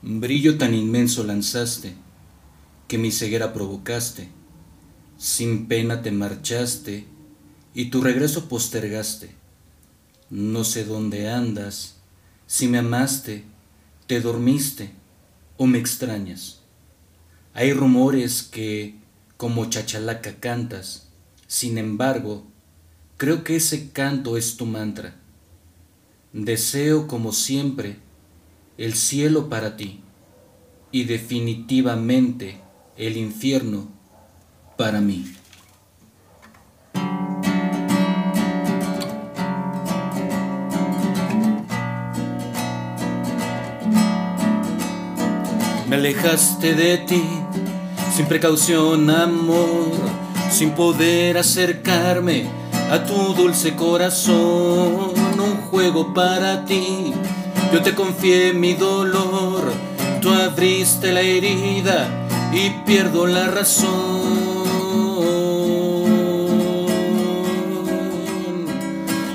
Brillo tan inmenso lanzaste, que mi ceguera provocaste. Sin pena te marchaste y tu regreso postergaste. No sé dónde andas, si me amaste, te dormiste o me extrañas. Hay rumores que, como chachalaca cantas, sin embargo, creo que ese canto es tu mantra. Deseo, como siempre, el cielo para ti y definitivamente el infierno para mí. Me alejaste de ti, sin precaución, amor, sin poder acercarme a tu dulce corazón, un juego para ti yo te confié mi dolor, tú abriste la herida y pierdo la razón.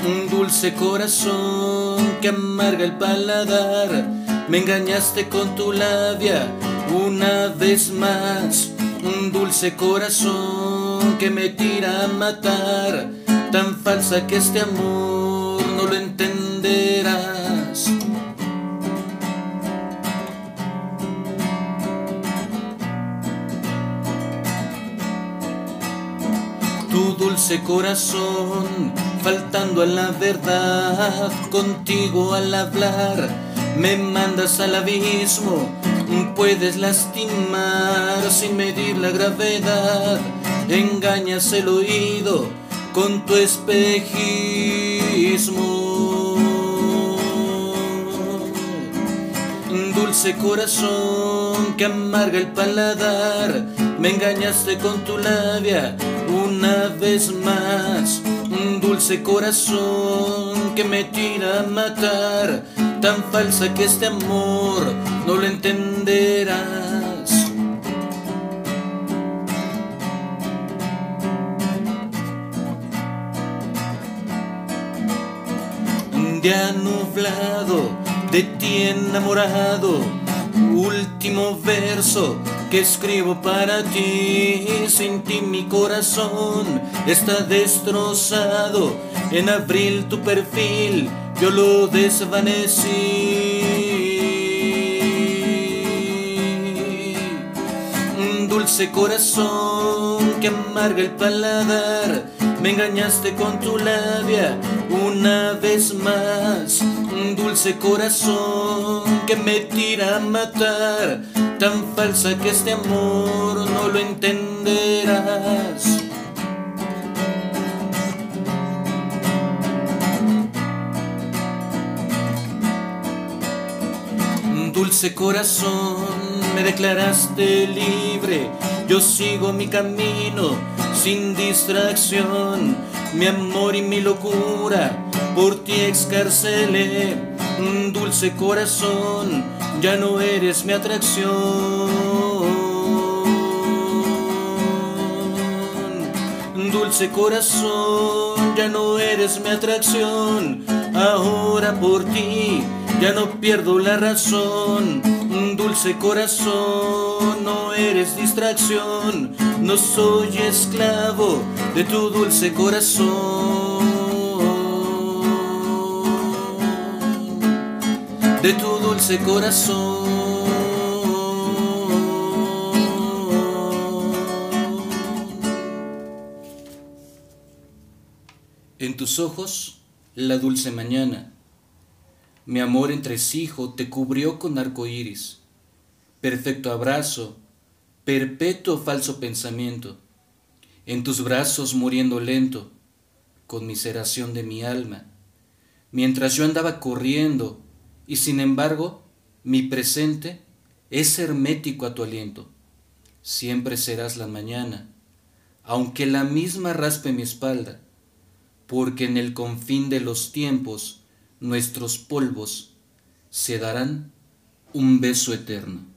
Un dulce corazón que amarga el paladar, me engañaste con tu labia una vez más. Un dulce corazón que me tira a matar, tan falsa que este amor no lo entenderá. Dulce corazón, faltando a la verdad, contigo al hablar, me mandas al abismo, puedes lastimar sin medir la gravedad, engañas el oído con tu espejismo. Dulce corazón que amarga el paladar, me engañaste con tu labia una vez más. Un dulce corazón que me tira a matar, tan falsa que este amor no lo entenderás. Día nublado, de ti enamorado, último verso que escribo para ti. Sin ti mi corazón está destrozado. En abril tu perfil yo lo desvanecí. Dulce corazón que amarga el paladar. Me engañaste con tu labia una vez más. Dulce corazón que me tira a matar. Tan falsa que este amor no lo entenderás. Dulce corazón, me declaraste libre, yo sigo mi camino sin distracción, mi amor y mi locura, por ti excarcelé, dulce corazón, ya no eres mi atracción. Dulce corazón, ya no eres mi atracción. Ahora por ti ya no pierdo la razón. Dulce corazón, no eres distracción. No soy esclavo de tu dulce corazón. de tu dulce corazón. En tus ojos, la dulce mañana, mi amor entresijo te cubrió con arco iris, perfecto abrazo, perpetuo falso pensamiento, en tus brazos muriendo lento, con miseración de mi alma, mientras yo andaba corriendo y sin embargo mi presente es hermético a tu aliento. Siempre serás la mañana, aunque la misma raspe mi espalda, porque en el confín de los tiempos nuestros polvos se darán un beso eterno.